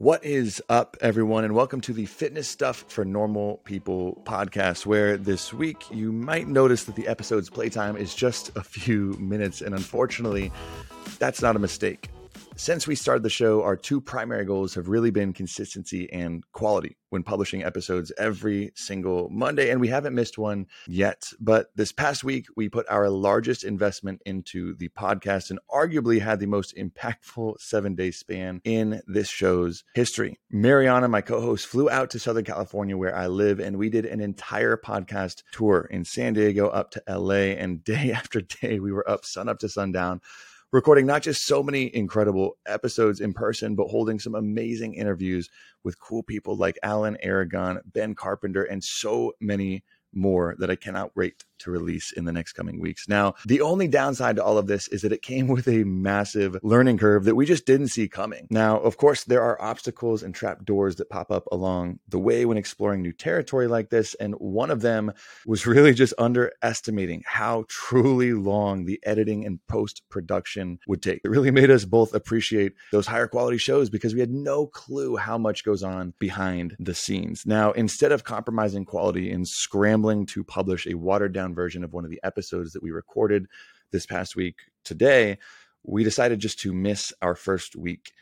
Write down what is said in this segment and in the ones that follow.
What is up, everyone, and welcome to the Fitness Stuff for Normal People podcast, where this week you might notice that the episode's playtime is just a few minutes, and unfortunately, that's not a mistake. Since we started the show, our two primary goals have really been consistency and quality when publishing episodes every single Monday. And we haven't missed one yet. But this past week, we put our largest investment into the podcast and arguably had the most impactful seven day span in this show's history. Mariana, my co host, flew out to Southern California where I live, and we did an entire podcast tour in San Diego up to LA. And day after day, we were up sun up to sundown recording not just so many incredible episodes in person, but holding some amazing interviews with cool people like Alan Aragon, Ben Carpenter, and so many more that I cannot wait to release in the next coming weeks. Now, the only downside to all of this is that it came with a massive learning curve that we just didn't see coming. Now, of course, there are obstacles and trap doors that pop up along the way when exploring new territory like this. And one of them was really just underestimating how truly long the editing and post production would take. It really made us both appreciate those higher quality shows because we had no clue how much goes on behind the scenes. Now, instead of compromising quality and scrambling to publish a watered down version of one of the episodes that we recorded this past week today, we decided just to miss our first week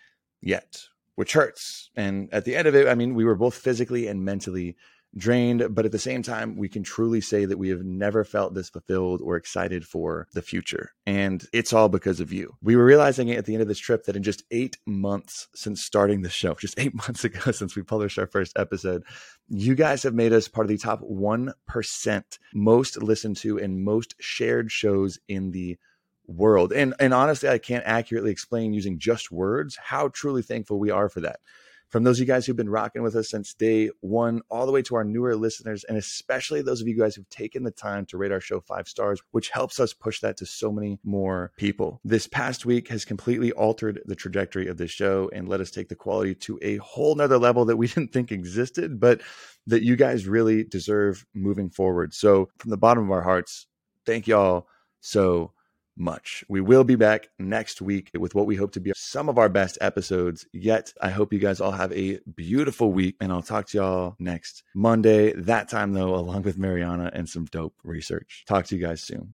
yet, which hurts. And at the end of it, I mean, we were both physically and mentally drained, but at the same time, we can truly say that we have never felt this fulfilled or excited for the future. And it's all because of you. We were realizing at the end of this trip that in just eight months since starting the show, just eight months ago since we published our first episode, you guys have made us part of the top 1% most listened to and most shared shows in the world. And and honestly, I can't accurately explain using just words how truly thankful we are for that from those of you guys who've been rocking with us since day one, all the way to our newer listeners, and especially those of you guys who've taken the time to rate our show five stars, which helps us push that to so many more people. This past week has completely altered the trajectory of this show and let us take the quality to a whole nother level that we didn't think existed, but that you guys really deserve moving forward. So, from the bottom of our hearts, thank y'all so much. We will be back next week with what we hope to be some of our best episodes yet. I hope you guys all have a beautiful week, and I'll talk to y'all next Monday. That time, though, along with Mariana and some dope research. Talk to you guys soon.